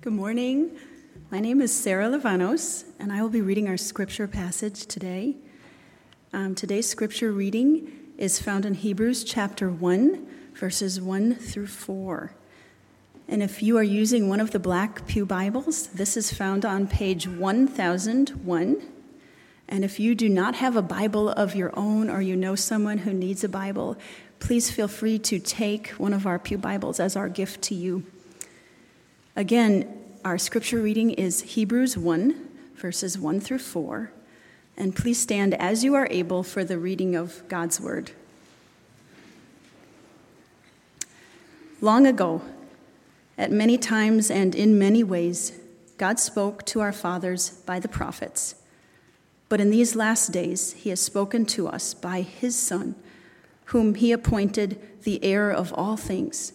Good morning. My name is Sarah Lavanos, and I will be reading our scripture passage today. Um, today's scripture reading is found in Hebrews chapter 1, verses 1 through 4. And if you are using one of the black Pew Bibles, this is found on page 1001. And if you do not have a Bible of your own or you know someone who needs a Bible, please feel free to take one of our Pew Bibles as our gift to you. Again, our scripture reading is Hebrews 1, verses 1 through 4. And please stand as you are able for the reading of God's word. Long ago, at many times and in many ways, God spoke to our fathers by the prophets. But in these last days, he has spoken to us by his Son, whom he appointed the heir of all things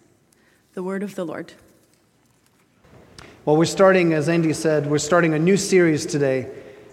The word of the Lord. Well, we're starting, as Andy said, we're starting a new series today.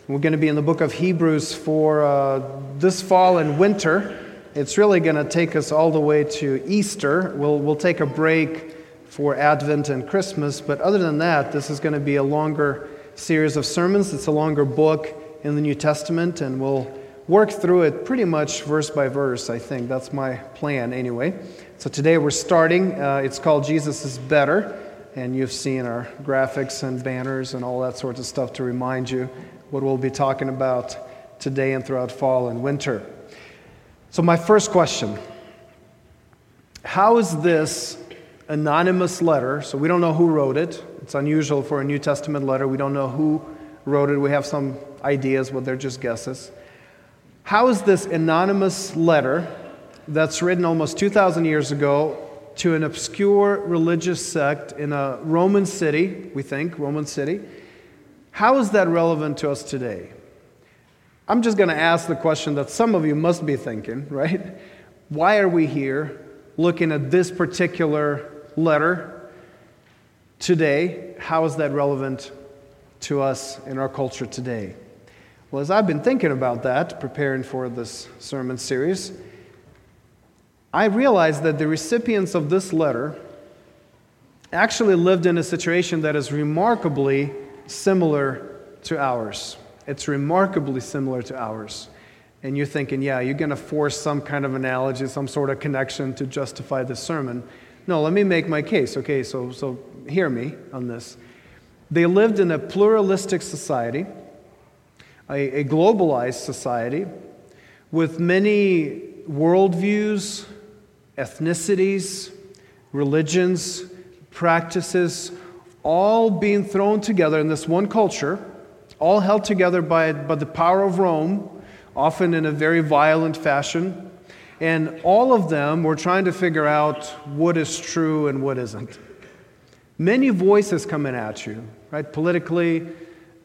We're going to be in the book of Hebrews for uh, this fall and winter. It's really going to take us all the way to Easter. We'll, we'll take a break for Advent and Christmas, but other than that, this is going to be a longer series of sermons. It's a longer book in the New Testament, and we'll work through it pretty much verse by verse, I think. That's my plan, anyway. So today we're starting. Uh, it's called Jesus is Better. And you've seen our graphics and banners and all that sorts of stuff to remind you what we'll be talking about today and throughout fall and winter. So, my first question How is this anonymous letter? So, we don't know who wrote it. It's unusual for a New Testament letter. We don't know who wrote it. We have some ideas, but they're just guesses. How is this anonymous letter that's written almost 2,000 years ago to an obscure religious sect in a Roman city, we think, Roman city. How is that relevant to us today? I'm just going to ask the question that some of you must be thinking, right? Why are we here looking at this particular letter today? How is that relevant to us in our culture today? Well, as I've been thinking about that, preparing for this sermon series, I realized that the recipients of this letter actually lived in a situation that is remarkably similar to ours. It's remarkably similar to ours. And you're thinking, yeah, you're going to force some kind of analogy, some sort of connection to justify this sermon. No, let me make my case. Okay, so, so hear me on this. They lived in a pluralistic society, a, a globalized society, with many worldviews, ethnicities, religions, practices, all being thrown together in this one culture, all held together by, by the power of Rome, often in a very violent fashion. And all of them were trying to figure out what is true and what isn't. Many voices coming at you, right? Politically,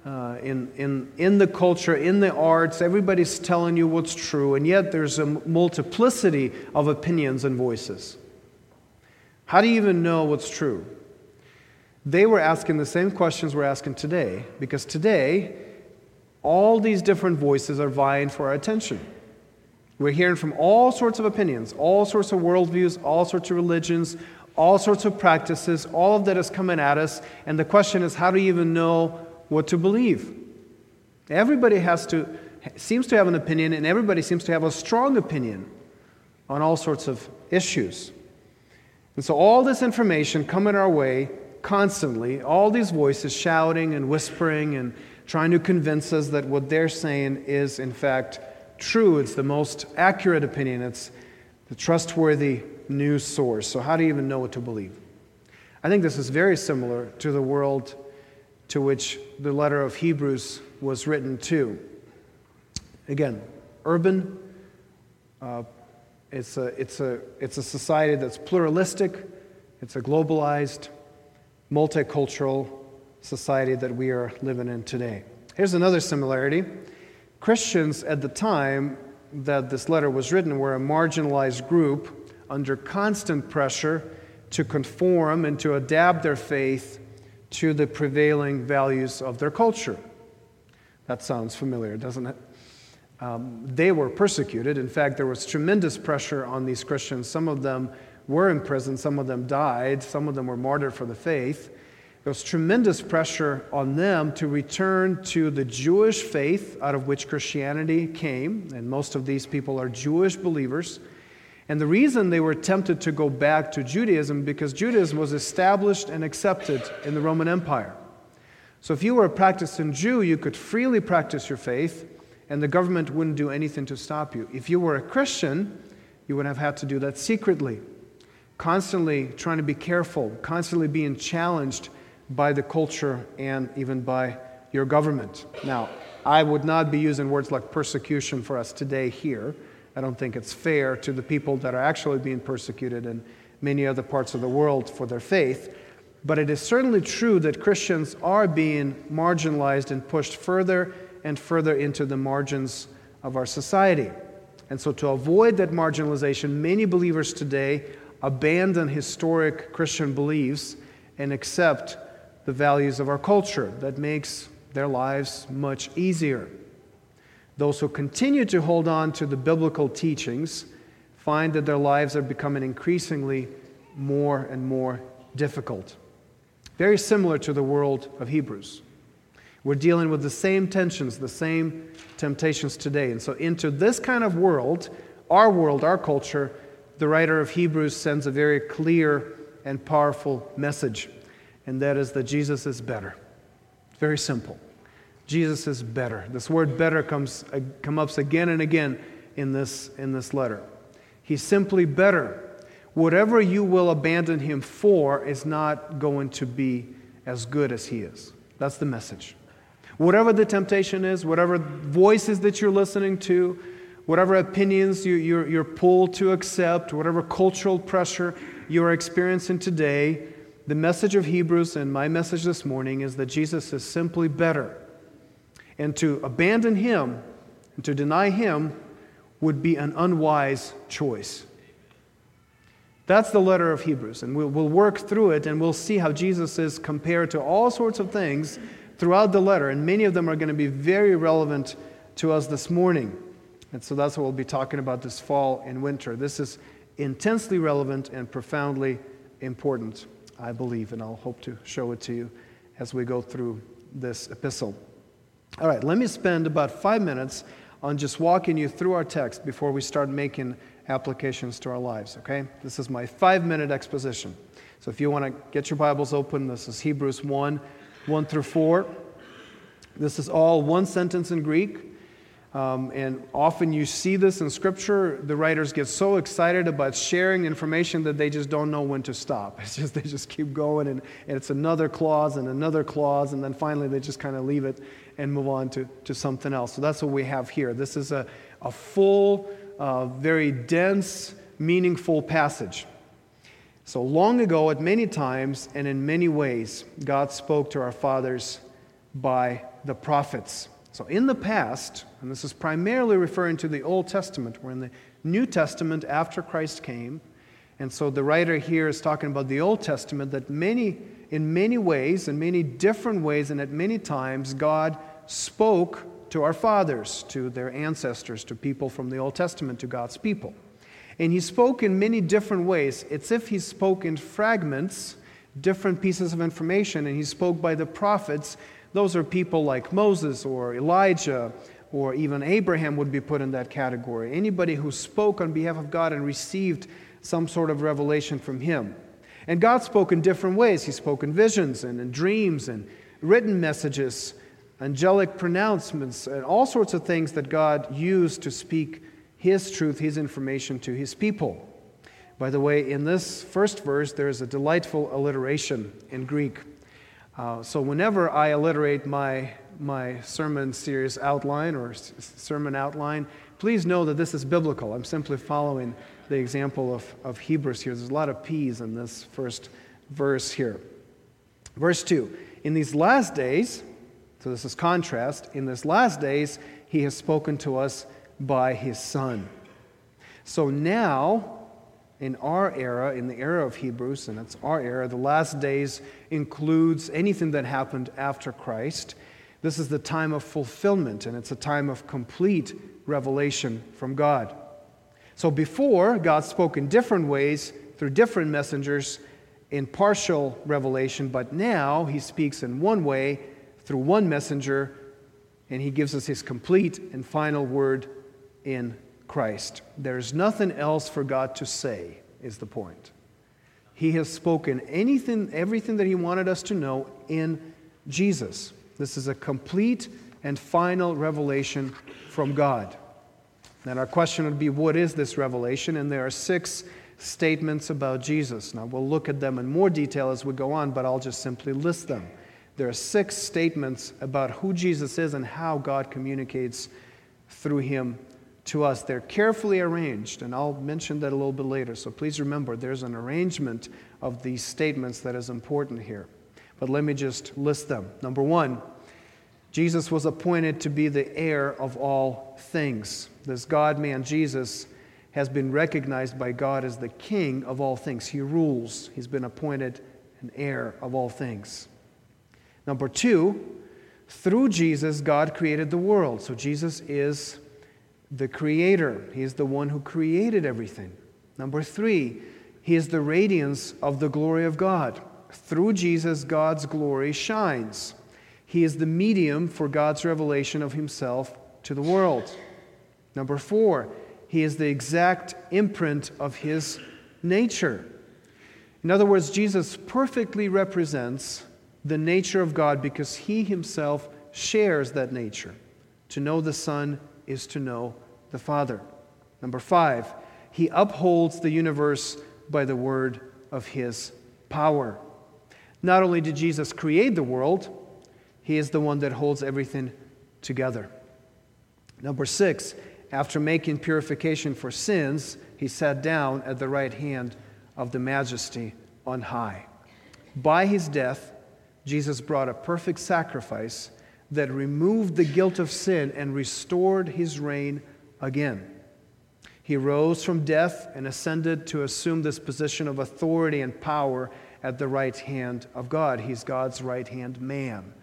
uh, in, in, in the culture, in the arts, everybody's telling you what's true, and yet there's a multiplicity of opinions and voices. How do you even know what's true? They were asking the same questions we're asking today, because today, all these different voices are vying for our attention. We're hearing from all sorts of opinions, all sorts of worldviews, all sorts of religions, all sorts of practices, all of that is coming at us, and the question is how do you even know what to believe. Everybody has to, seems to have an opinion, and everybody seems to have a strong opinion on all sorts of issues. And so, all this information coming our way constantly, all these voices shouting and whispering and trying to convince us that what they're saying is, in fact, true. It's the most accurate opinion, it's the trustworthy news source. So, how do you even know what to believe? I think this is very similar to the world to which the letter of Hebrews was written to. Again, urban, uh, it's, a, it's, a, it's a society that's pluralistic, it's a globalized, multicultural society that we are living in today. Here's another similarity Christians at the time that this letter was written were a marginalized group under constant pressure to conform and to adapt their faith to the prevailing values of their culture. That sounds familiar, doesn't it? Um, they were persecuted. In fact, there was tremendous pressure on these Christians. Some of them were in prison, some of them died, some of them were martyred for the faith. There was tremendous pressure on them to return to the Jewish faith out of which Christianity came, and most of these people are Jewish believers. And the reason they were tempted to go back to Judaism because Judaism was established and accepted in the Roman Empire. So if you were a practicing Jew, you could freely practice your faith, and the government wouldn't do anything to stop you. If you were a Christian, you would have had to do that secretly, constantly trying to be careful, constantly being challenged by the culture and even by your government. Now, I would not be using words like persecution for us today here. I don't think it's fair to the people that are actually being persecuted in many other parts of the world for their faith. But it is certainly true that Christians are being marginalized and pushed further and further into the margins of our society. And so, to avoid that marginalization, many believers today abandon historic Christian beliefs and accept the values of our culture. That makes their lives much easier. Those who continue to hold on to the biblical teachings find that their lives are becoming increasingly more and more difficult. Very similar to the world of Hebrews. We're dealing with the same tensions, the same temptations today. And so, into this kind of world, our world, our culture, the writer of Hebrews sends a very clear and powerful message, and that is that Jesus is better. Very simple. Jesus is better. This word better comes, uh, comes up again and again in this, in this letter. He's simply better. Whatever you will abandon him for is not going to be as good as he is. That's the message. Whatever the temptation is, whatever voices that you're listening to, whatever opinions you, you're, you're pulled to accept, whatever cultural pressure you're experiencing today, the message of Hebrews and my message this morning is that Jesus is simply better. And to abandon him and to deny him would be an unwise choice. That's the letter of Hebrews, and we'll, we'll work through it and we'll see how Jesus is compared to all sorts of things throughout the letter, and many of them are going to be very relevant to us this morning. And so that's what we'll be talking about this fall and winter. This is intensely relevant and profoundly important, I believe, and I'll hope to show it to you as we go through this epistle. All right, let me spend about five minutes on just walking you through our text before we start making applications to our lives, okay? This is my five minute exposition. So if you want to get your Bibles open, this is Hebrews 1 1 through 4. This is all one sentence in Greek. Um, and often you see this in Scripture. The writers get so excited about sharing information that they just don't know when to stop. It's just they just keep going, and, and it's another clause and another clause, and then finally they just kind of leave it and move on to, to something else. So that's what we have here. This is a, a full, uh, very dense, meaningful passage. So long ago, at many times and in many ways, God spoke to our fathers by the prophets. So, in the past, and this is primarily referring to the Old Testament, we're in the New Testament after Christ came. And so the writer here is talking about the Old Testament that many, in many ways, in many different ways, and at many times, God spoke to our fathers, to their ancestors, to people from the Old Testament, to God's people. And he spoke in many different ways. It's if he spoke in fragments, different pieces of information, and he spoke by the prophets those are people like Moses or Elijah or even Abraham would be put in that category. Anybody who spoke on behalf of God and received some sort of revelation from him. And God spoke in different ways. He spoke in visions and in dreams and written messages, angelic pronouncements, and all sorts of things that God used to speak His truth, His information to His people. By the way, in this first verse, there is a delightful alliteration in Greek. Uh, so whenever I alliterate my, my sermon series outline or sermon outline, please know that this is biblical. I'm simply following the example of, of Hebrews here. There's a lot of P's in this first verse here. Verse 2 In these last days, so this is contrast, in this last days, he has spoken to us by his Son. So now, in our era, in the era of Hebrews, and it's our era, the last days includes anything that happened after Christ. This is the time of fulfillment, and it's a time of complete revelation from God. So before, God spoke in different ways through different messengers in partial revelation, but now he speaks in one way through one messenger, and he gives us his complete and final word in Christ. There's nothing else for God to say, is the point. He has spoken anything, everything that he wanted us to know in Jesus. This is a complete and final revelation from God. And our question would be what is this revelation? And there are six statements about Jesus. Now, we'll look at them in more detail as we go on, but I'll just simply list them. There are six statements about who Jesus is and how God communicates through him to us. They're carefully arranged, and I'll mention that a little bit later. So please remember, there's an arrangement of these statements that is important here. But let me just list them. Number one, Jesus was appointed to be the heir of all things. This God man, Jesus, has been recognized by God as the king of all things. He rules, he's been appointed an heir of all things. Number two, through Jesus, God created the world. So Jesus is the creator, He is the one who created everything. Number three, He is the radiance of the glory of God. Through Jesus, God's glory shines. He is the medium for God's revelation of himself to the world. Number four, he is the exact imprint of his nature. In other words, Jesus perfectly represents the nature of God because he himself shares that nature. To know the Son is to know the Father. Number five, he upholds the universe by the word of his power. Not only did Jesus create the world, he is the one that holds everything together. Number six, after making purification for sins, he sat down at the right hand of the majesty on high. By his death, Jesus brought a perfect sacrifice that removed the guilt of sin and restored his reign again. He rose from death and ascended to assume this position of authority and power at the right hand of God. He's God's right hand man.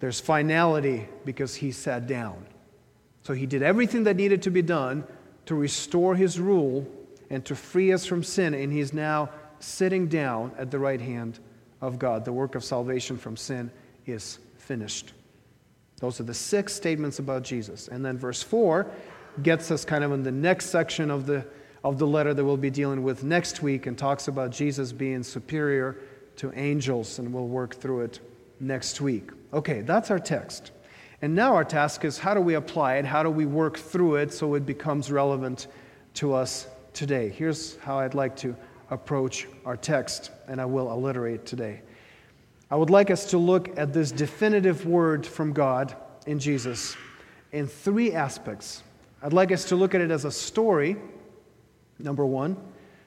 There's finality because he sat down. So he did everything that needed to be done to restore his rule and to free us from sin, and he's now sitting down at the right hand of God. The work of salvation from sin is finished. Those are the six statements about Jesus. And then verse 4 gets us kind of in the next section of the, of the letter that we'll be dealing with next week and talks about Jesus being superior to angels, and we'll work through it next week. Okay, that's our text. And now our task is how do we apply it? How do we work through it so it becomes relevant to us today? Here's how I'd like to approach our text, and I will alliterate today. I would like us to look at this definitive word from God in Jesus in three aspects. I'd like us to look at it as a story, number one.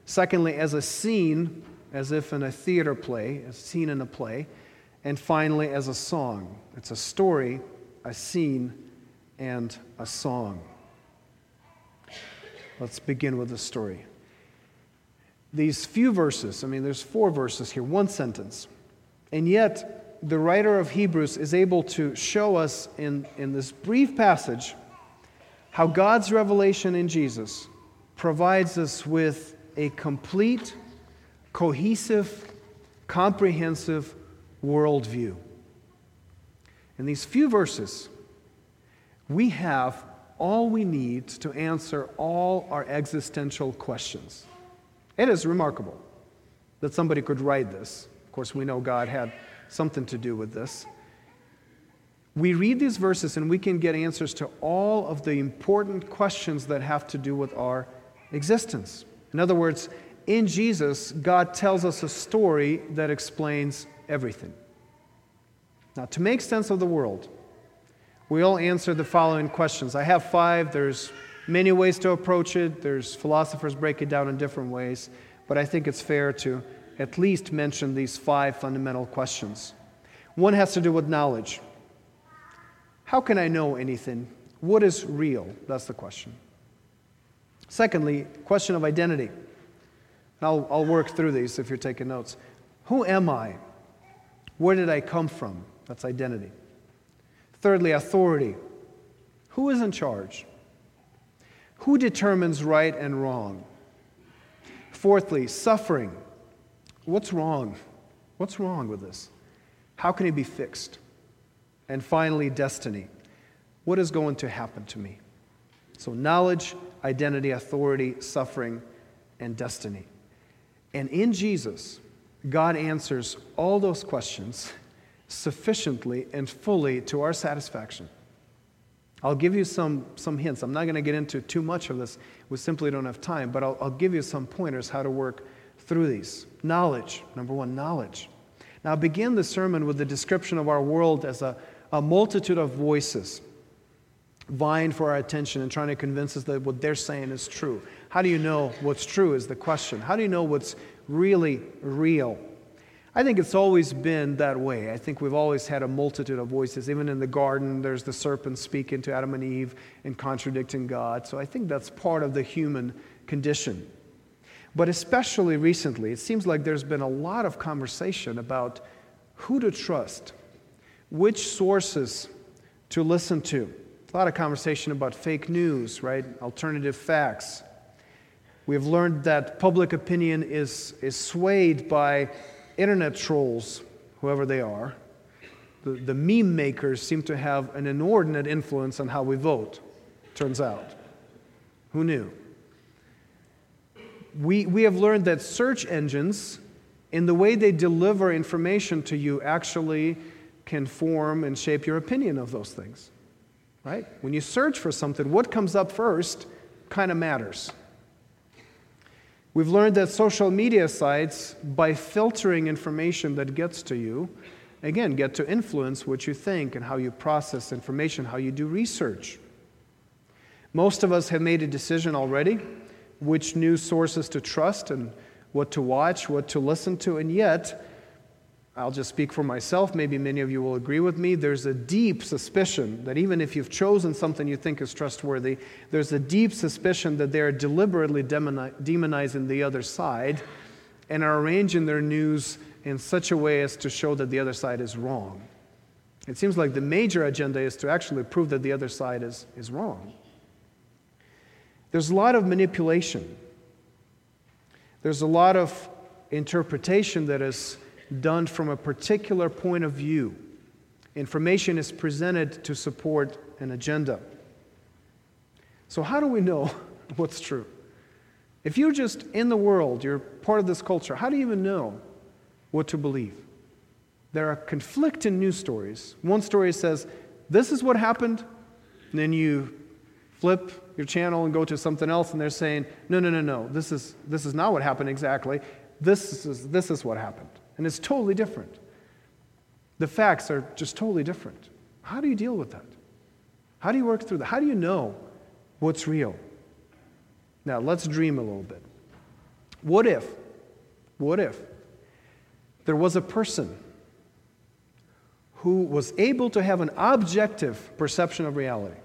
Secondly, as a scene, as if in a theater play, a scene in a play and finally as a song. It's a story, a scene, and a song. Let's begin with the story. These few verses, I mean, there's four verses here, one sentence. And yet, the writer of Hebrews is able to show us in, in this brief passage how God's revelation in Jesus provides us with a complete, cohesive, comprehensive worldview. In these few verses, we have all we need to answer all our existential questions. It is remarkable that somebody could write this. Of course, we know God had something to do with this. We read these verses and we can get answers to all of the important questions that have to do with our existence. In other words, in Jesus, God tells us a story that explains everything. Now, to make sense of the world, we'll answer the following questions. I have five. There's many ways to approach it. There's philosophers break it down in different ways, but I think it's fair to at least mention these five fundamental questions. One has to do with knowledge. How can I know anything? What is real? That's the question. Secondly, question of identity. I'll, I'll work through these if you're taking notes. Who am I? Where did I come from? That's identity. Thirdly, authority. Who is in charge? Who determines right and wrong? Fourthly, suffering. What's wrong? What's wrong with this? How can it be fixed? And finally, destiny. What is going to happen to me? So, knowledge, identity, authority, suffering, and destiny. And in Jesus, God answers all those questions sufficiently and fully to our satisfaction. I'll give you some, some hints. I'm not going to get into too much of this. We simply don't have time, but I'll, I'll give you some pointers how to work through these. Knowledge. Number one, knowledge. Now, begin the sermon with the description of our world as a, a multitude of voices vying for our attention and trying to convince us that what they're saying is true. How do you know what's true is the question. How do you know what's really real? I think it's always been that way. I think we've always had a multitude of voices. Even in the garden, there's the serpent speaking to Adam and Eve and contradicting God. So I think that's part of the human condition. But especially recently, it seems like there's been a lot of conversation about who to trust, which sources to listen to. A lot of conversation about fake news, right? Alternative facts. We've learned that public opinion is, is swayed by internet trolls, whoever they are. The, the meme makers seem to have an inordinate influence on how we vote, turns out. Who knew? We, we have learned that search engines, in the way they deliver information to you, actually can form and shape your opinion of those things right? When you search for something, what comes up first kind of matters. We've learned that social media sites, by filtering information that gets to you, again, get to influence what you think and how you process information, how you do research. Most of us have made a decision already which news sources to trust and what to watch, what to listen to, and yet, I'll just speak for myself. Maybe many of you will agree with me. There's a deep suspicion that even if you've chosen something you think is trustworthy, there's a deep suspicion that they're deliberately demonizing the other side and are arranging their news in such a way as to show that the other side is wrong. It seems like the major agenda is to actually prove that the other side is, is wrong. There's a lot of manipulation. There's a lot of interpretation that is done from a particular point of view. Information is presented to support an agenda. So, how do we know what's true? If you're just in the world, you're part of this culture, how do you even know what to believe? There are conflicting news stories. One story says, This is what happened. And then you flip your channel and go to something else, and they're saying, No, no, no, no. This is, this is not what happened exactly. This is, this is what happened. And it's totally different. The facts are just totally different. How do you deal with that? How do you work through that? How do you know what's real? Now, let's dream a little bit. What if, what if there was a person who was able to have an objective perception of reality?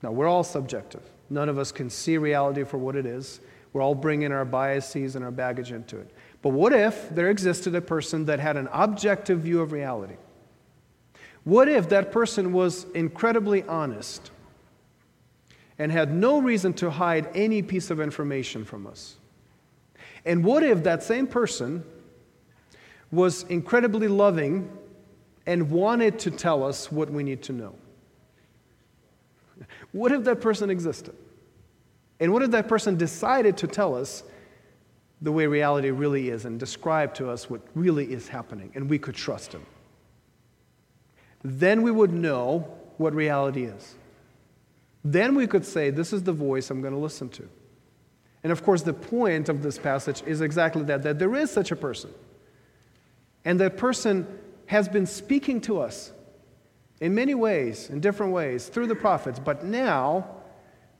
Now, we're all subjective. None of us can see reality for what it is. We're all bringing our biases and our baggage into it. But what if there existed a person that had an objective view of reality? What if that person was incredibly honest and had no reason to hide any piece of information from us? And what if that same person was incredibly loving and wanted to tell us what we need to know? What if that person existed? And what if that person decided to tell us the way reality really is and describe to us what really is happening, and we could trust Him. Then we would know what reality is. Then we could say, This is the voice I'm going to listen to. And of course, the point of this passage is exactly that that there is such a person. And that person has been speaking to us in many ways, in different ways, through the prophets. But now,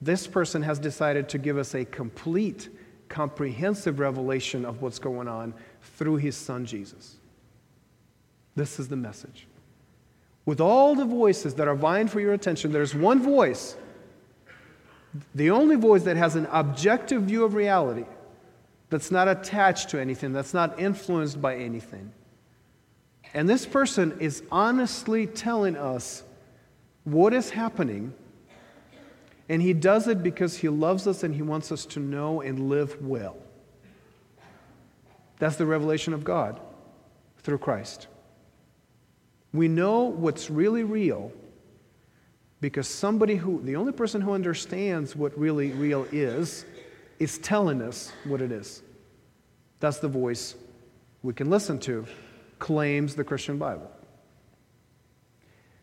this person has decided to give us a complete comprehensive revelation of what's going on through his son Jesus. This is the message. With all the voices that are vying for your attention, there's one voice, the only voice that has an objective view of reality, that's not attached to anything, that's not influenced by anything. And this person is honestly telling us what is happening, and he does it because he loves us and he wants us to know and live well. That's the revelation of God through Christ. We know what's really real because somebody who, the only person who understands what really real is, is telling us what it is. That's the voice we can listen to, claims the Christian Bible.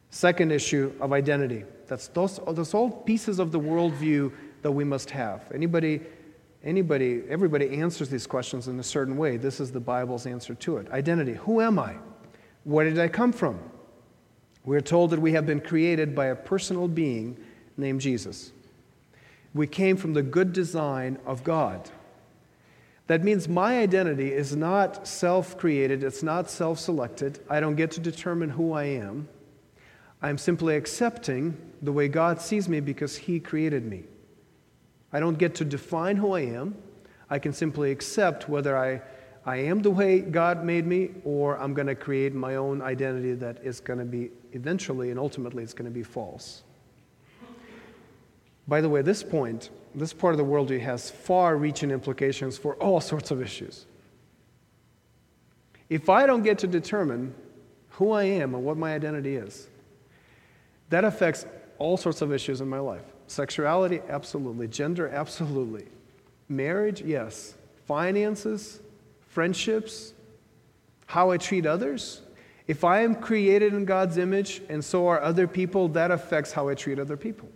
Second issue of identity. That's those, those all pieces of the worldview that we must have. Anybody, anybody, everybody answers these questions in a certain way. This is the Bible's answer to it. Identity. Who am I? Where did I come from? We're told that we have been created by a personal being named Jesus. We came from the good design of God. That means my identity is not self created, it's not self selected. I don't get to determine who I am. I'm simply accepting the way God sees me because He created me. I don't get to define who I am. I can simply accept whether I, I am the way God made me or I'm going to create my own identity that is going to be eventually and ultimately it's going to be false. By the way, this point, this part of the worldview has far reaching implications for all sorts of issues. If I don't get to determine who I am and what my identity is, that affects all sorts of issues in my life. Sexuality, absolutely. Gender, absolutely. Marriage, yes. Finances, friendships, how I treat others. If I am created in God's image and so are other people, that affects how I treat other people.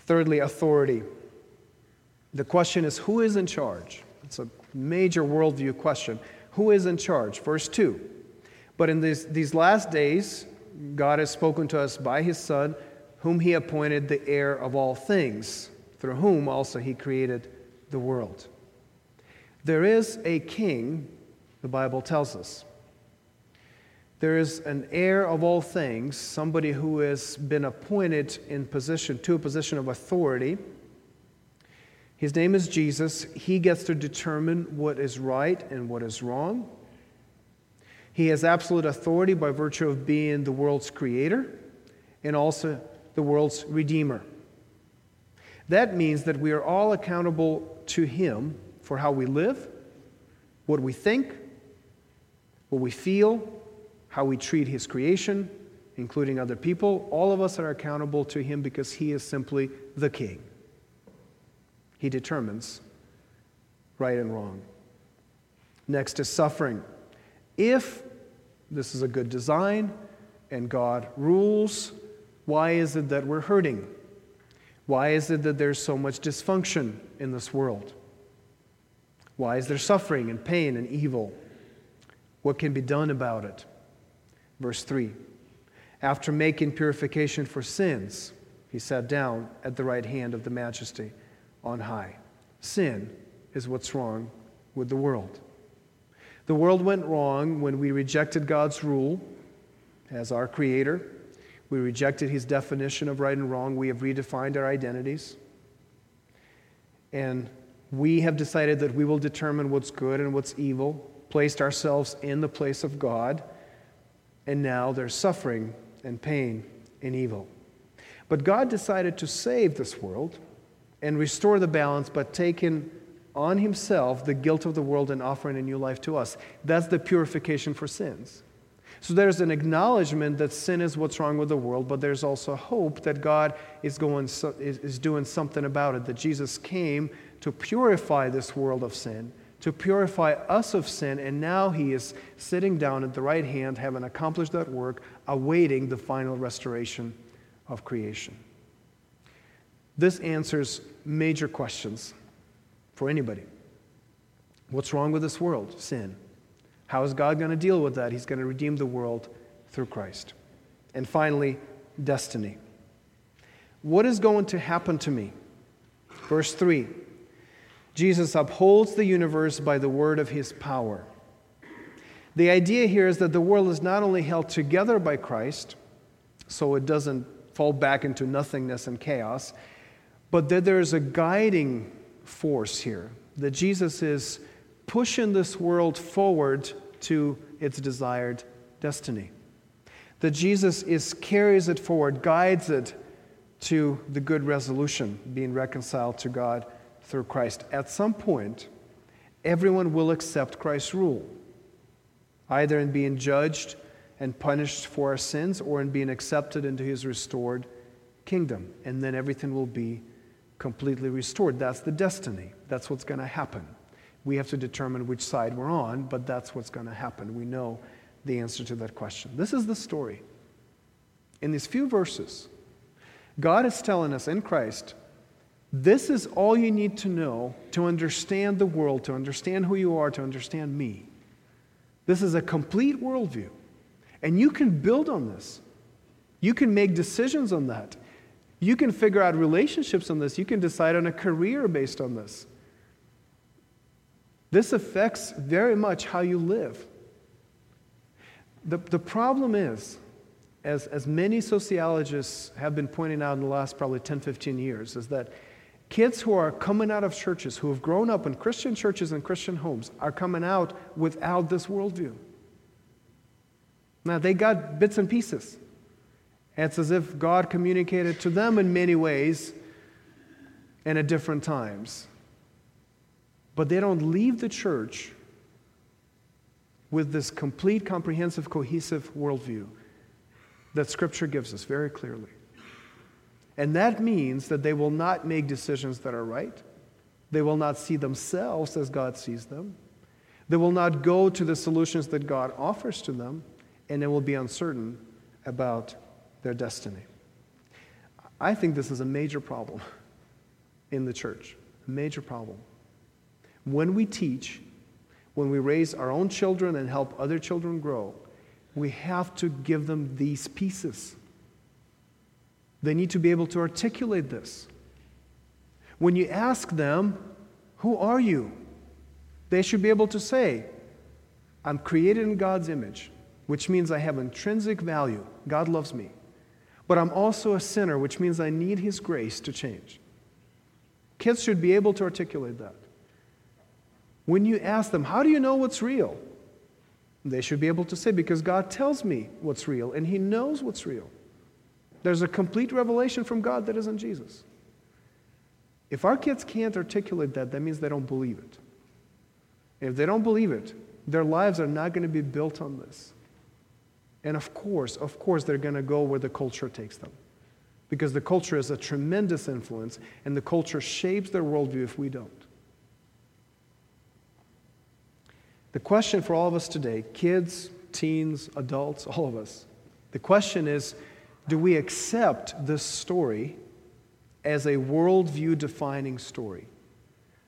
Thirdly, authority. The question is who is in charge? It's a major worldview question. Who is in charge? Verse 2. But in these, these last days, God has spoken to us by his Son, whom he appointed the heir of all things, through whom also he created the world. There is a king, the Bible tells us. There is an heir of all things, somebody who has been appointed in position to a position of authority. His name is Jesus. He gets to determine what is right and what is wrong. He has absolute authority by virtue of being the world's creator and also the world's redeemer. That means that we are all accountable to Him for how we live, what we think, what we feel, how we treat His creation, including other people. All of us are accountable to Him because He is simply the King. He determines right and wrong. Next is suffering. If this is a good design and God rules. Why is it that we're hurting? Why is it that there's so much dysfunction in this world? Why is there suffering and pain and evil? What can be done about it? Verse 3 After making purification for sins, he sat down at the right hand of the majesty on high. Sin is what's wrong with the world. The world went wrong when we rejected God's rule as our creator. We rejected his definition of right and wrong. We have redefined our identities. And we have decided that we will determine what's good and what's evil, placed ourselves in the place of God. And now there's suffering and pain and evil. But God decided to save this world and restore the balance by taking on himself the guilt of the world and offering a new life to us. That's the purification for sins. So there's an acknowledgement that sin is what's wrong with the world, but there's also hope that God is, going, is doing something about it, that Jesus came to purify this world of sin, to purify us of sin, and now he is sitting down at the right hand, having accomplished that work, awaiting the final restoration of creation. This answers major questions for anybody. What's wrong with this world? Sin. How is God going to deal with that? He's going to redeem the world through Christ. And finally, destiny. What is going to happen to me? Verse 3 Jesus upholds the universe by the word of his power. The idea here is that the world is not only held together by Christ, so it doesn't fall back into nothingness and chaos, but that there is a guiding force here, that Jesus is pushing this world forward to its desired destiny. That Jesus is, carries it forward, guides it to the good resolution, being reconciled to God through Christ. At some point, everyone will accept Christ's rule, either in being judged and punished for our sins or in being accepted into his restored kingdom. And then everything will be completely restored. That's the destiny. That's what's going to happen. We have to determine which side we're on, but that's what's going to happen. We know the answer to that question. This is the story. In these few verses, God is telling us in Christ this is all you need to know to understand the world, to understand who you are, to understand me. This is a complete worldview. And you can build on this. You can make decisions on that. You can figure out relationships on this. You can decide on a career based on this. This affects very much how you live. The, the problem is, as, as many sociologists have been pointing out in the last probably 10, 15 years, is that Kids who are coming out of churches, who have grown up in Christian churches and Christian homes, are coming out without this worldview. Now, they got bits and pieces. It's as if God communicated to them in many ways and at different times. But they don't leave the church with this complete, comprehensive, cohesive worldview that Scripture gives us very clearly. And that means that they will not make decisions that are right. They will not see themselves as God sees them. They will not go to the solutions that God offers to them, and they will be uncertain about their destiny. I think this is a major problem in the church, a major problem. When we teach, when we raise our own children and help other children grow, we have to give them these pieces. They need to be able to articulate this. When you ask them, Who are you? they should be able to say, I'm created in God's image, which means I have intrinsic value. God loves me. But I'm also a sinner, which means I need His grace to change. Kids should be able to articulate that. When you ask them, How do you know what's real? They should be able to say, Because God tells me what's real, and He knows what's real. There's a complete revelation from God that isn't Jesus. If our kids can't articulate that, that means they don't believe it. if they don't believe it, their lives are not going to be built on this. And of course, of course, they're going to go where the culture takes them. Because the culture is a tremendous influence, and the culture shapes their worldview if we don't. The question for all of us today kids, teens, adults, all of us the question is do we accept this story as a worldview defining story?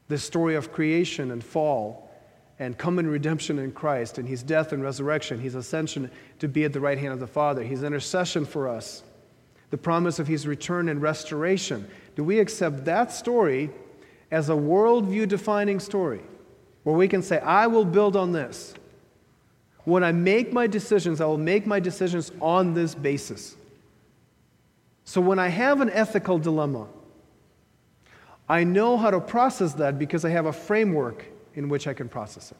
The story of creation and fall and coming redemption in Christ and his death and resurrection, his ascension to be at the right hand of the Father, his intercession for us, the promise of his return and restoration. Do we accept that story as a worldview defining story where we can say, I will build on this? When I make my decisions, I will make my decisions on this basis. So when I have an ethical dilemma, I know how to process that because I have a framework in which I can process it.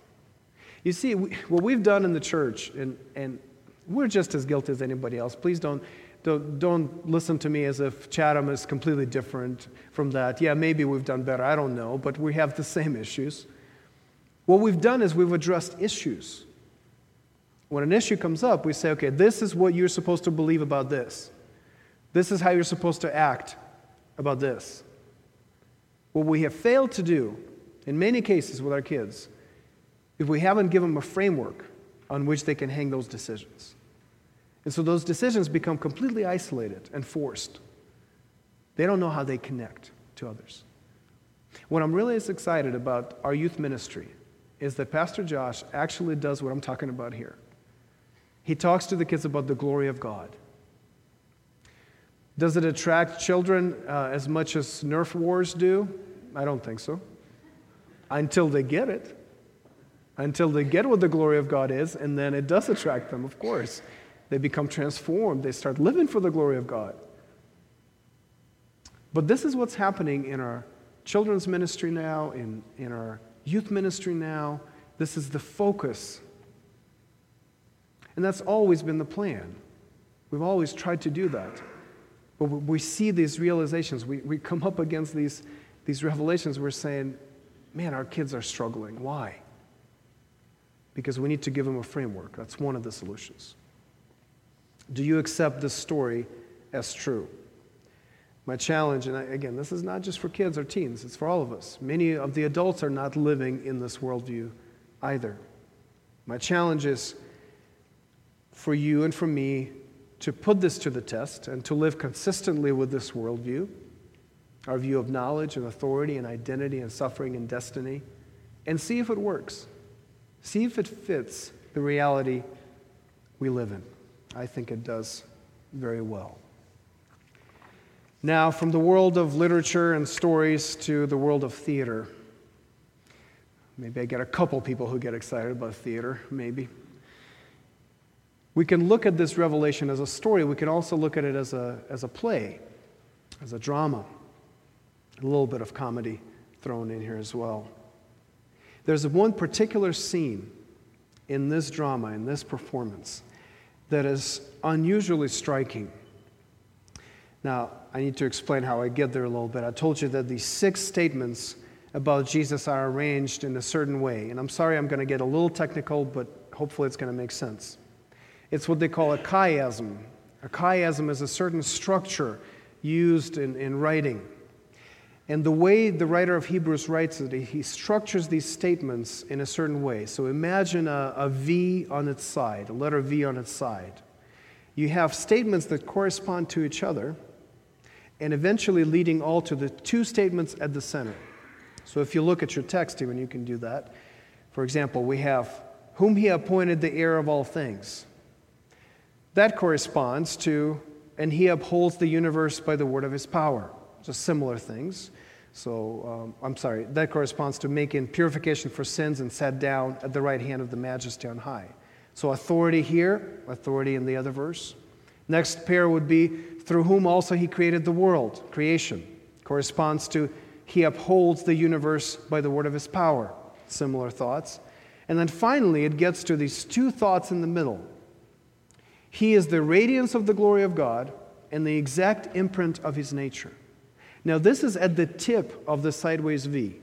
You see, we, what we've done in the church, and, and we're just as guilty as anybody else. Please don't, don't, don't listen to me as if Chatham is completely different from that. Yeah, maybe we've done better, I don't know, but we have the same issues. What we've done is we've addressed issues. When an issue comes up, we say, okay, this is what you're supposed to believe about this. This is how you're supposed to act about this. What we have failed to do in many cases with our kids if we haven't given them a framework on which they can hang those decisions. And so those decisions become completely isolated and forced. They don't know how they connect to others. What I'm really excited about our youth ministry is that Pastor Josh actually does what I'm talking about here. He talks to the kids about the glory of God. Does it attract children uh, as much as Nerf wars do? I don't think so. Until they get it. Until they get what the glory of God is, and then it does attract them, of course. They become transformed, they start living for the glory of God. But this is what's happening in our children's ministry now, in, in our youth ministry now. This is the focus. And that's always been the plan. We've always tried to do that. But we see these realizations, we, we come up against these, these revelations, we're saying, man, our kids are struggling. Why? Because we need to give them a framework. That's one of the solutions. Do you accept this story as true? My challenge, and again, this is not just for kids or teens, it's for all of us. Many of the adults are not living in this worldview either. My challenge is for you and for me to put this to the test and to live consistently with this worldview, our view of knowledge and authority and identity and suffering and destiny, and see if it works. See if it fits the reality we live in. I think it does very well. Now, from the world of literature and stories to the world of theater. Maybe I get a couple people who get excited about theater, maybe. We can look at this revelation as a story. We can also look at it as a, as a play, as a drama. A little bit of comedy thrown in here as well. There's one particular scene in this drama, in this performance, that is unusually striking. Now, I need to explain how I get there a little bit. I told you that these six statements about Jesus are arranged in a certain way. And I'm sorry I'm going to get a little technical, but hopefully it's going to make sense. It's what they call a chiasm. A chiasm is a certain structure used in, in writing. And the way the writer of Hebrews writes it, he structures these statements in a certain way. So imagine a, a V on its side, a letter V on its side. You have statements that correspond to each other, and eventually leading all to the two statements at the center. So if you look at your text, even you can do that. For example, we have, Whom he appointed the heir of all things. That corresponds to, and he upholds the universe by the word of his power. So similar things. So, um, I'm sorry, that corresponds to making purification for sins and sat down at the right hand of the majesty on high. So, authority here, authority in the other verse. Next pair would be through whom also he created the world, creation. Corresponds to he upholds the universe by the word of his power. Similar thoughts. And then finally, it gets to these two thoughts in the middle. He is the radiance of the glory of God and the exact imprint of his nature. Now, this is at the tip of the sideways V.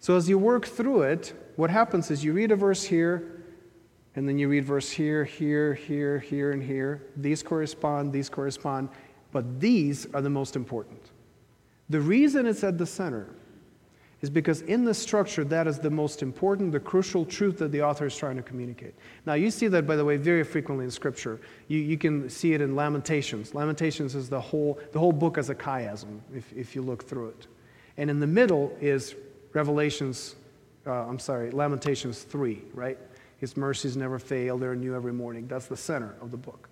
So, as you work through it, what happens is you read a verse here, and then you read verse here, here, here, here, and here. These correspond, these correspond, but these are the most important. The reason it's at the center is because in the structure, that is the most important, the crucial truth that the author is trying to communicate. Now, you see that, by the way, very frequently in Scripture. You, you can see it in Lamentations. Lamentations is the whole, the whole book as a chiasm, if, if you look through it. And in the middle is Revelations, uh, I'm sorry, Lamentations 3, right? His mercies never fail, they're new every morning. That's the center of the book.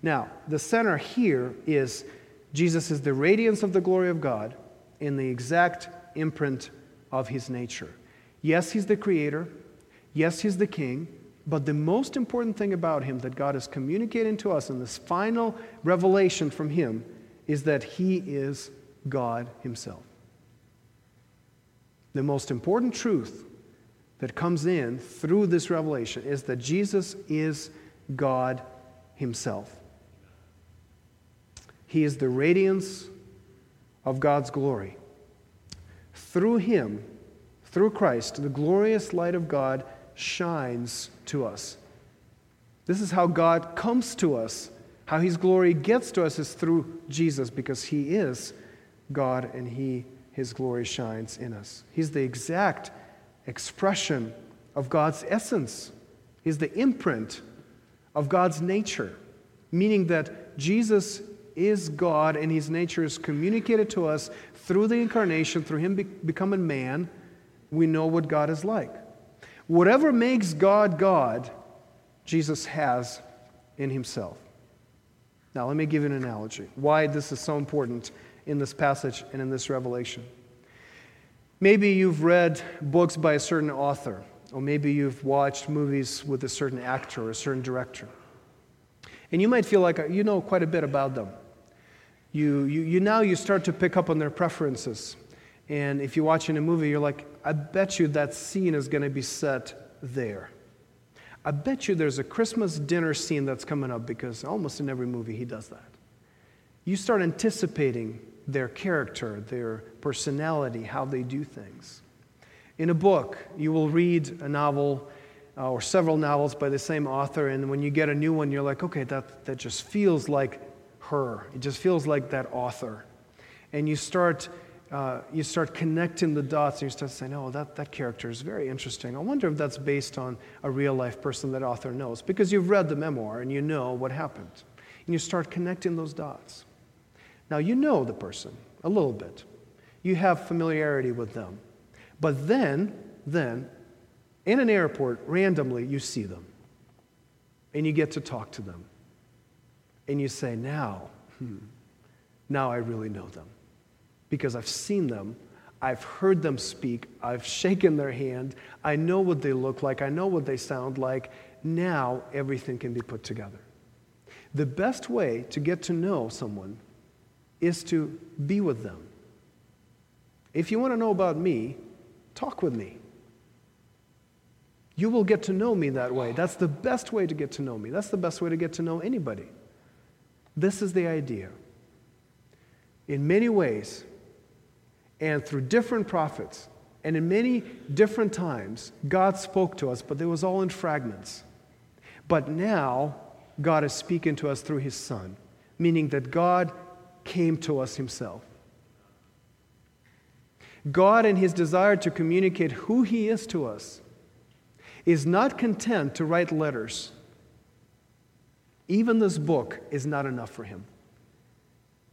Now, the center here is Jesus is the radiance of the glory of God in the exact imprint of his nature. Yes, he's the creator. Yes, he's the king. But the most important thing about him that God is communicating to us in this final revelation from him is that he is God himself. The most important truth that comes in through this revelation is that Jesus is God himself. He is the radiance of God's glory. Through him, through Christ, the glorious light of God shines to us. This is how God comes to us. How his glory gets to us is through Jesus because he is God and he his glory shines in us. He's the exact expression of God's essence. He's the imprint of God's nature, meaning that Jesus is God and his nature is communicated to us through the incarnation, through him be- becoming man. We know what God is like. Whatever makes God God, Jesus has in himself. Now, let me give you an analogy why this is so important in this passage and in this revelation. Maybe you've read books by a certain author, or maybe you've watched movies with a certain actor or a certain director. And you might feel like you know quite a bit about them. You, you, you now you start to pick up on their preferences. And if you're watching a movie, you're like, I bet you that scene is going to be set there. I bet you there's a Christmas dinner scene that's coming up because almost in every movie he does that. You start anticipating their character, their personality, how they do things. In a book, you will read a novel uh, or several novels by the same author, and when you get a new one, you're like, okay, that, that just feels like her. It just feels like that author. And you start, uh, you start connecting the dots, and you start saying, oh, that, that character is very interesting. I wonder if that's based on a real life person that author knows, because you've read the memoir and you know what happened. And you start connecting those dots. Now, you know the person a little bit, you have familiarity with them. But then, then, in an airport, randomly, you see them. And you get to talk to them. And you say, now, hmm, now I really know them. Because I've seen them, I've heard them speak, I've shaken their hand, I know what they look like, I know what they sound like. Now everything can be put together. The best way to get to know someone is to be with them. If you want to know about me, talk with me. You will get to know me that way. That's the best way to get to know me. That's the best way to get to know anybody. This is the idea. In many ways, and through different prophets, and in many different times, God spoke to us, but it was all in fragments. But now, God is speaking to us through His Son, meaning that God came to us himself. God, in his desire to communicate who he is to us, is not content to write letters. Even this book is not enough for him.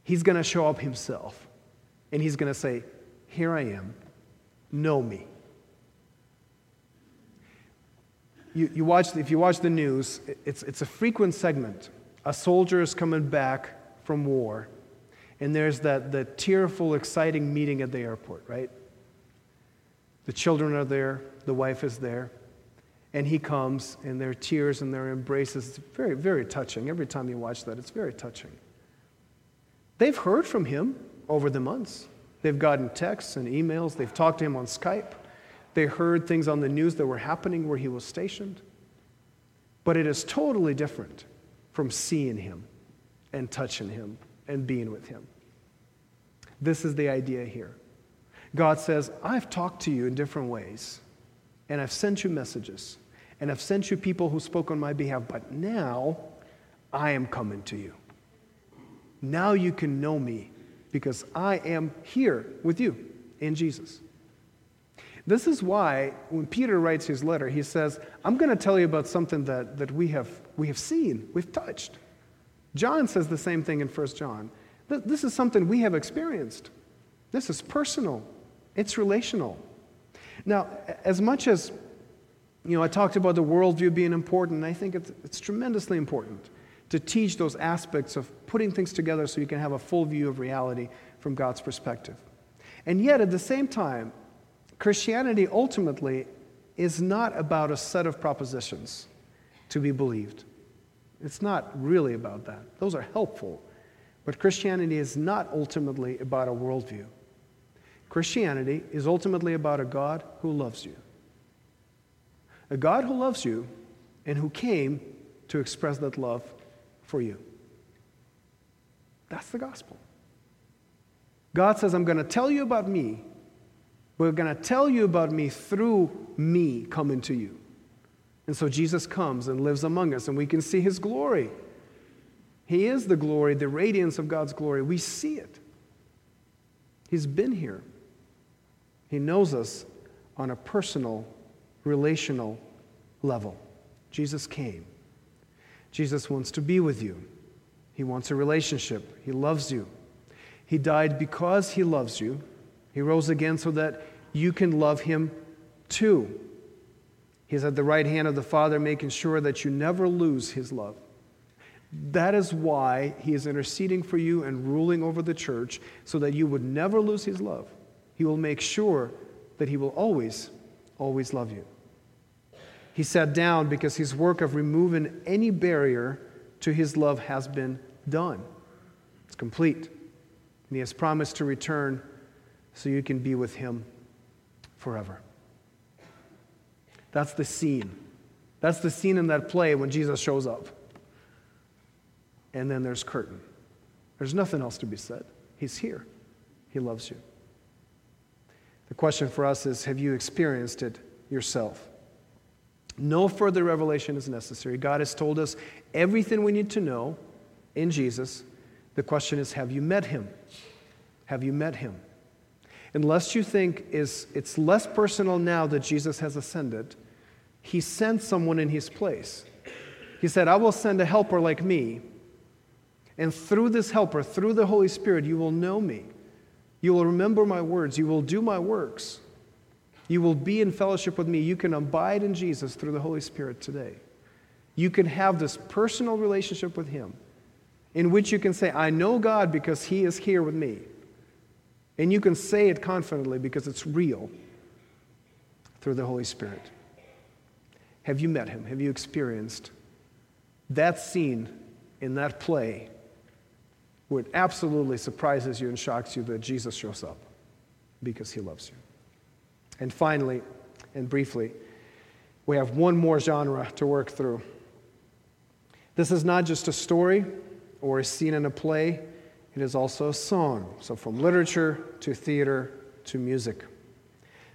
He's going to show up himself and he's going to say, Here I am, know me. You, you watch, if you watch the news, it's, it's a frequent segment. A soldier is coming back from war and there's that the tearful, exciting meeting at the airport, right? The children are there, the wife is there, and he comes, and their tears and their embraces. It's very, very touching. Every time you watch that, it's very touching. They've heard from him over the months. They've gotten texts and emails, they've talked to him on Skype. They heard things on the news that were happening where he was stationed. But it is totally different from seeing him and touching him and being with Him. This is the idea here. God says, I've talked to you in different ways, and I've sent you messages, and I've sent you people who spoke on my behalf, but now I am coming to you. Now you can know me because I am here with you in Jesus. This is why when Peter writes his letter, he says, I'm going to tell you about something that, that we, have, we have seen, we've touched. John says the same thing in 1 John. This is something we have experienced. This is personal, it's relational. Now, as much as you know, I talked about the worldview being important, and I think it's, it's tremendously important to teach those aspects of putting things together so you can have a full view of reality from God's perspective. And yet, at the same time, Christianity ultimately is not about a set of propositions to be believed. It's not really about that. Those are helpful. But Christianity is not ultimately about a worldview. Christianity is ultimately about a God who loves you. A God who loves you and who came to express that love for you. That's the gospel. God says, I'm going to tell you about me. We're going to tell you about me through me coming to you. And so Jesus comes and lives among us, and we can see his glory. He is the glory, the radiance of God's glory. We see it. He's been here. He knows us on a personal, relational level. Jesus came. Jesus wants to be with you. He wants a relationship. He loves you. He died because he loves you. He rose again so that you can love him too. He's at the right hand of the Father, making sure that you never lose his love. That is why he is interceding for you and ruling over the church so that you would never lose his love. He will make sure that he will always, always love you. He sat down because his work of removing any barrier to his love has been done. It's complete. And he has promised to return so you can be with him forever. That's the scene. That's the scene in that play when Jesus shows up. And then there's curtain. There's nothing else to be said. He's here. He loves you. The question for us is have you experienced it yourself? No further revelation is necessary. God has told us everything we need to know in Jesus. The question is have you met him? Have you met him? Unless you think is it's less personal now that Jesus has ascended, he sent someone in his place. He said, I will send a helper like me. And through this helper, through the Holy Spirit, you will know me. You will remember my words. You will do my works. You will be in fellowship with me. You can abide in Jesus through the Holy Spirit today. You can have this personal relationship with Him in which you can say, I know God because He is here with me. And you can say it confidently because it's real through the Holy Spirit. Have you met Him? Have you experienced that scene in that play where it absolutely surprises you and shocks you that Jesus shows up because He loves you? And finally, and briefly, we have one more genre to work through. This is not just a story or a scene in a play, it is also a song. So, from literature to theater to music.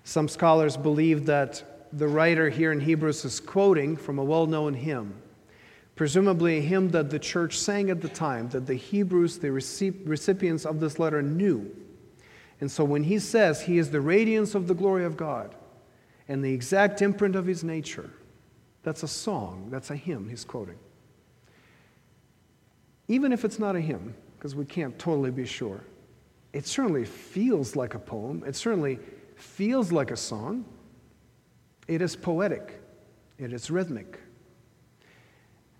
Some scholars believe that the writer here in Hebrews is quoting from a well known hymn, presumably a hymn that the church sang at the time, that the Hebrews, the recipients of this letter, knew. And so when he says he is the radiance of the glory of God and the exact imprint of his nature, that's a song, that's a hymn he's quoting. Even if it's not a hymn, because we can't totally be sure, it certainly feels like a poem, it certainly feels like a song. It is poetic, it is rhythmic.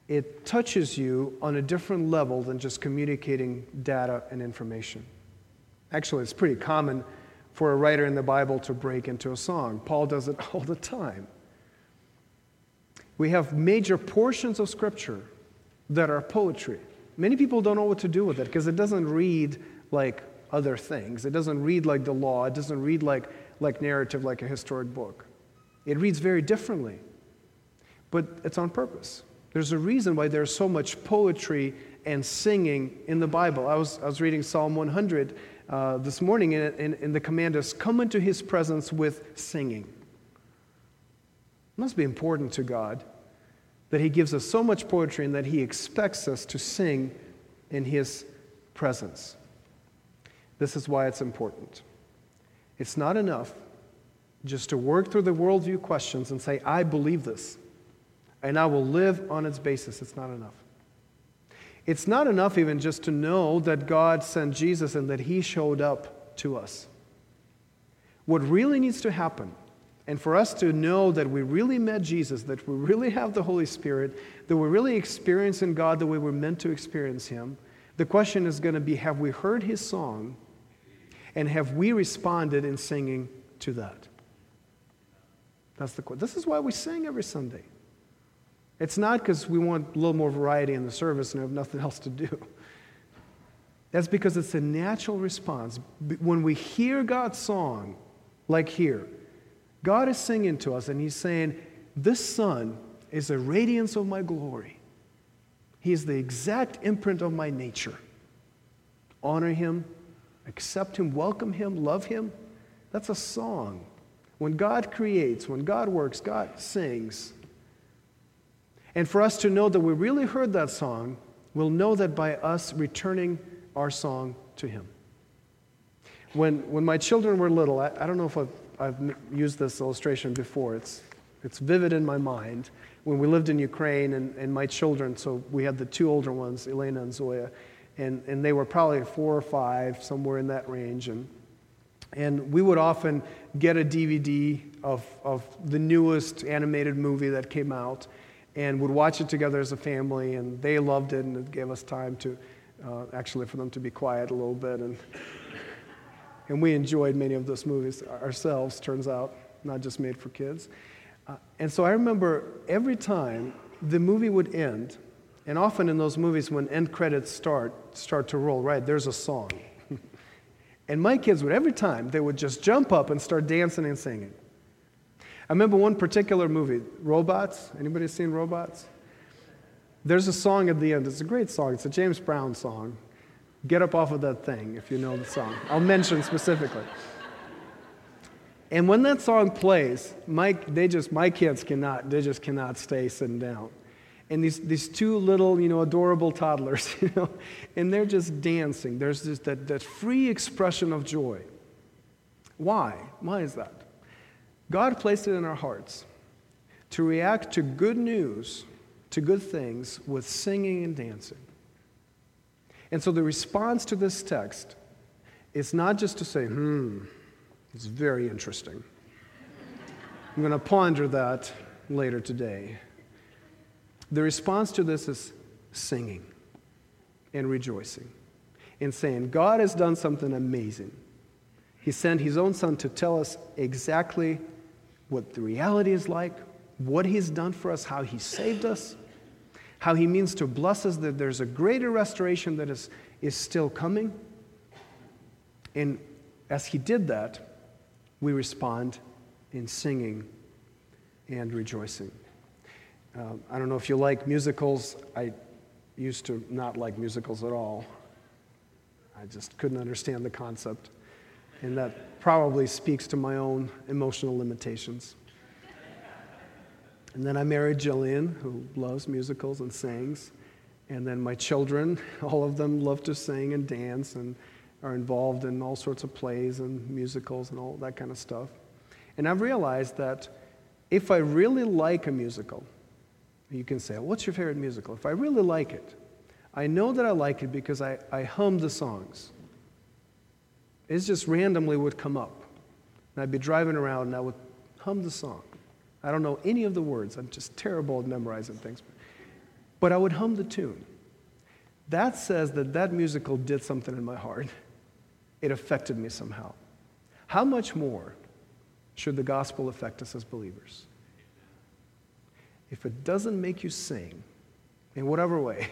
It touches you on a different level than just communicating data and information. Actually, it's pretty common for a writer in the Bible to break into a song. Paul does it all the time. We have major portions of Scripture that are poetry. Many people don't know what to do with it because it doesn't read like other things. It doesn't read like the law. It doesn't read like, like narrative, like a historic book. It reads very differently, but it's on purpose. There's a reason why there's so much poetry and singing in the Bible. I was, I was reading Psalm 100 uh, this morning, and, the command is come into his presence with singing. It must be important to God that he gives us so much poetry and that he expects us to sing in his presence. This is why it's important. It's not enough just to work through the worldview questions and say, I believe this, and I will live on its basis. It's not enough. It's not enough even just to know that God sent Jesus and that He showed up to us. What really needs to happen, and for us to know that we really met Jesus, that we really have the Holy Spirit, that we're really experiencing God the way we're meant to experience Him, the question is going to be have we heard His song and have we responded in singing to that? That's the question. This is why we sing every Sunday. It's not because we want a little more variety in the service and have nothing else to do. That's because it's a natural response. When we hear God's song, like here, God is singing to us and He's saying, This Son is a radiance of my glory. He is the exact imprint of my nature. Honor Him, accept Him, welcome Him, love Him. That's a song. When God creates, when God works, God sings. And for us to know that we really heard that song, we'll know that by us returning our song to Him. When, when my children were little, I, I don't know if I've, I've used this illustration before, it's, it's vivid in my mind. When we lived in Ukraine and, and my children, so we had the two older ones, Elena and Zoya, and, and they were probably four or five, somewhere in that range. And, and we would often get a DVD of, of the newest animated movie that came out and would watch it together as a family, and they loved it, and it gave us time to uh, actually for them to be quiet a little bit. And, And we enjoyed many of those movies ourselves, turns out, not just made for kids. Uh, and so I remember every time the movie would end, and often in those movies, when end credits start, start to roll, right, there's a song. and my kids would, every time, they would just jump up and start dancing and singing. I remember one particular movie, Robots. Anybody seen Robots? There's a song at the end. It's a great song. It's a James Brown song. Get up off of that thing if you know the song. I'll mention specifically. And when that song plays, my, they just, my kids cannot, they just cannot stay sitting down. And these, these two little, you know, adorable toddlers, you know, and they're just dancing. There's just that, that free expression of joy. Why? Why is that? God placed it in our hearts to react to good news, to good things, with singing and dancing. And so the response to this text is not just to say, hmm, it's very interesting. I'm going to ponder that later today. The response to this is singing and rejoicing and saying, God has done something amazing. He sent his own son to tell us exactly what the reality is like, what He's done for us, how He saved us, how He means to bless us, that there's a greater restoration that is, is still coming. And as He did that, we respond in singing and rejoicing. Uh, I don't know if you like musicals. I used to not like musicals at all. I just couldn't understand the concept. And that probably speaks to my own emotional limitations. And then I married Jillian, who loves musicals and sings. And then my children, all of them love to sing and dance and are involved in all sorts of plays and musicals and all that kind of stuff. And I've realized that if I really like a musical, you can say, What's your favorite musical? If I really like it, I know that I like it because I, I hum the songs. It just randomly would come up. And I'd be driving around and I would hum the song. I don't know any of the words. I'm just terrible at memorizing things. But I would hum the tune. That says that that musical did something in my heart. It affected me somehow. How much more should the gospel affect us as believers? If it doesn't make you sing in whatever way,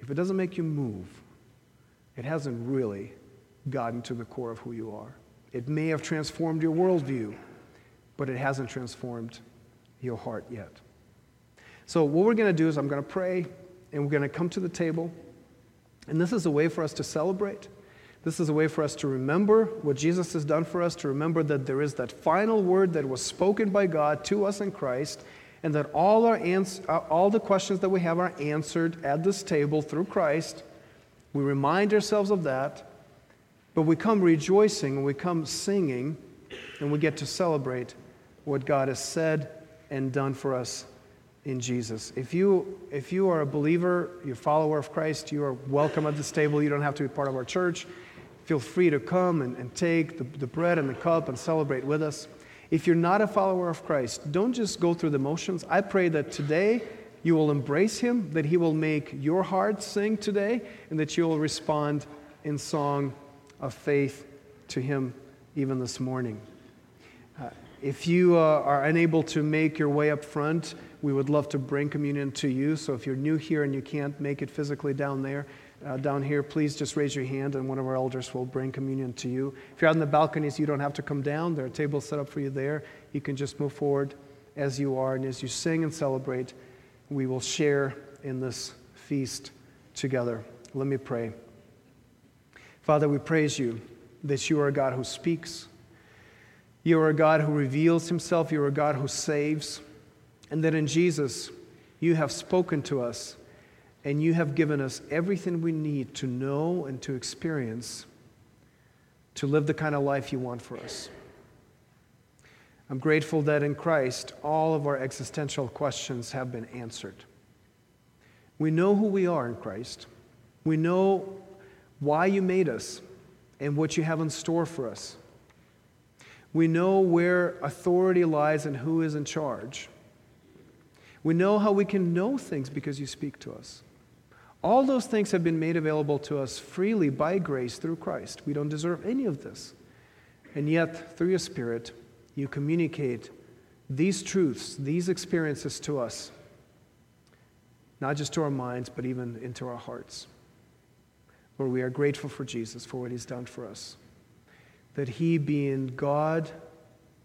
if it doesn't make you move, it hasn't really gotten to the core of who you are. It may have transformed your worldview, but it hasn't transformed your heart yet. So, what we're going to do is I'm going to pray and we're going to come to the table. And this is a way for us to celebrate. This is a way for us to remember what Jesus has done for us, to remember that there is that final word that was spoken by God to us in Christ, and that all, our ans- uh, all the questions that we have are answered at this table through Christ. We remind ourselves of that, but we come rejoicing, and we come singing, and we get to celebrate what God has said and done for us in Jesus. If you, if you are a believer, you're a follower of Christ, you are welcome at this table. You don't have to be part of our church. Feel free to come and, and take the, the bread and the cup and celebrate with us. If you're not a follower of Christ, don't just go through the motions. I pray that today you will embrace Him, that He will make your heart sing today, and that you will respond in song of faith to Him even this morning. If you uh, are unable to make your way up front, we would love to bring communion to you. So if you're new here and you can't make it physically down there, uh, down here, please just raise your hand and one of our elders will bring communion to you. If you're out in the balconies, you don't have to come down. There are tables set up for you there. You can just move forward as you are. And as you sing and celebrate, we will share in this feast together. Let me pray. Father, we praise you that you are a God who speaks you are a God who reveals himself. You are a God who saves. And that in Jesus, you have spoken to us and you have given us everything we need to know and to experience to live the kind of life you want for us. I'm grateful that in Christ, all of our existential questions have been answered. We know who we are in Christ. We know why you made us and what you have in store for us. We know where authority lies and who is in charge. We know how we can know things because you speak to us. All those things have been made available to us freely by grace through Christ. We don't deserve any of this. And yet, through your Spirit, you communicate these truths, these experiences to us, not just to our minds, but even into our hearts. Lord, we are grateful for Jesus, for what he's done for us. That he, being God,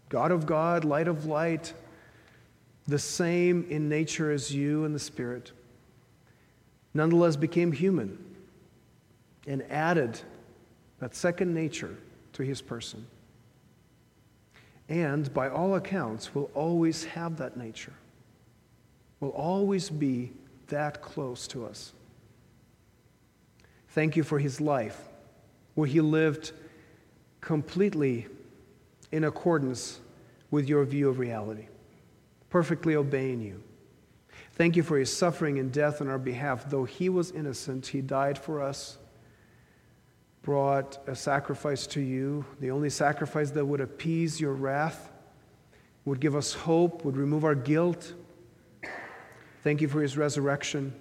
God of God, light of light, the same in nature as you and the Spirit, nonetheless became human and added that second nature to his person. And by all accounts, will always have that nature, will always be that close to us. Thank you for his life, where he lived completely in accordance with your view of reality, perfectly obeying you. Thank you for his suffering and death on our behalf. Though he was innocent, he died for us, brought a sacrifice to you, the only sacrifice that would appease your wrath, would give us hope, would remove our guilt. Thank you for his resurrection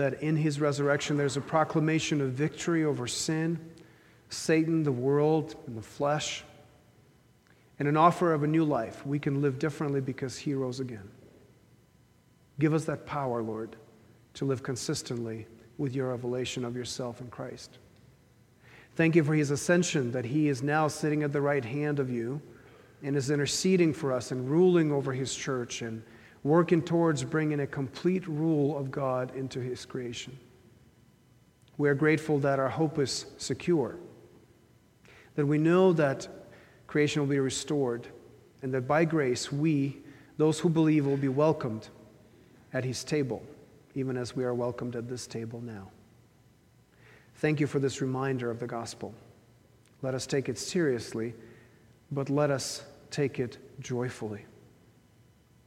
that in his resurrection there's a proclamation of victory over sin, Satan, the world, and the flesh, and an offer of a new life. We can live differently because he rose again. Give us that power, Lord, to live consistently with your revelation of yourself in Christ. Thank you for his ascension, that he is now sitting at the right hand of you and is interceding for us and ruling over his church and working towards bringing a complete rule of God into His creation. We are grateful that our hope is secure, that we know that creation will be restored, and that by grace we, those who believe, will be welcomed at His table, even as we are welcomed at this table now. Thank you for this reminder of the gospel. Let us take it seriously, but let us take it joyfully.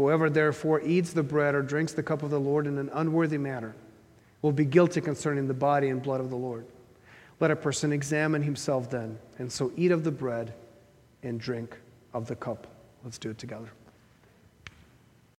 Whoever therefore eats the bread or drinks the cup of the Lord in an unworthy manner will be guilty concerning the body and blood of the Lord. Let a person examine himself then, and so eat of the bread and drink of the cup. Let's do it together.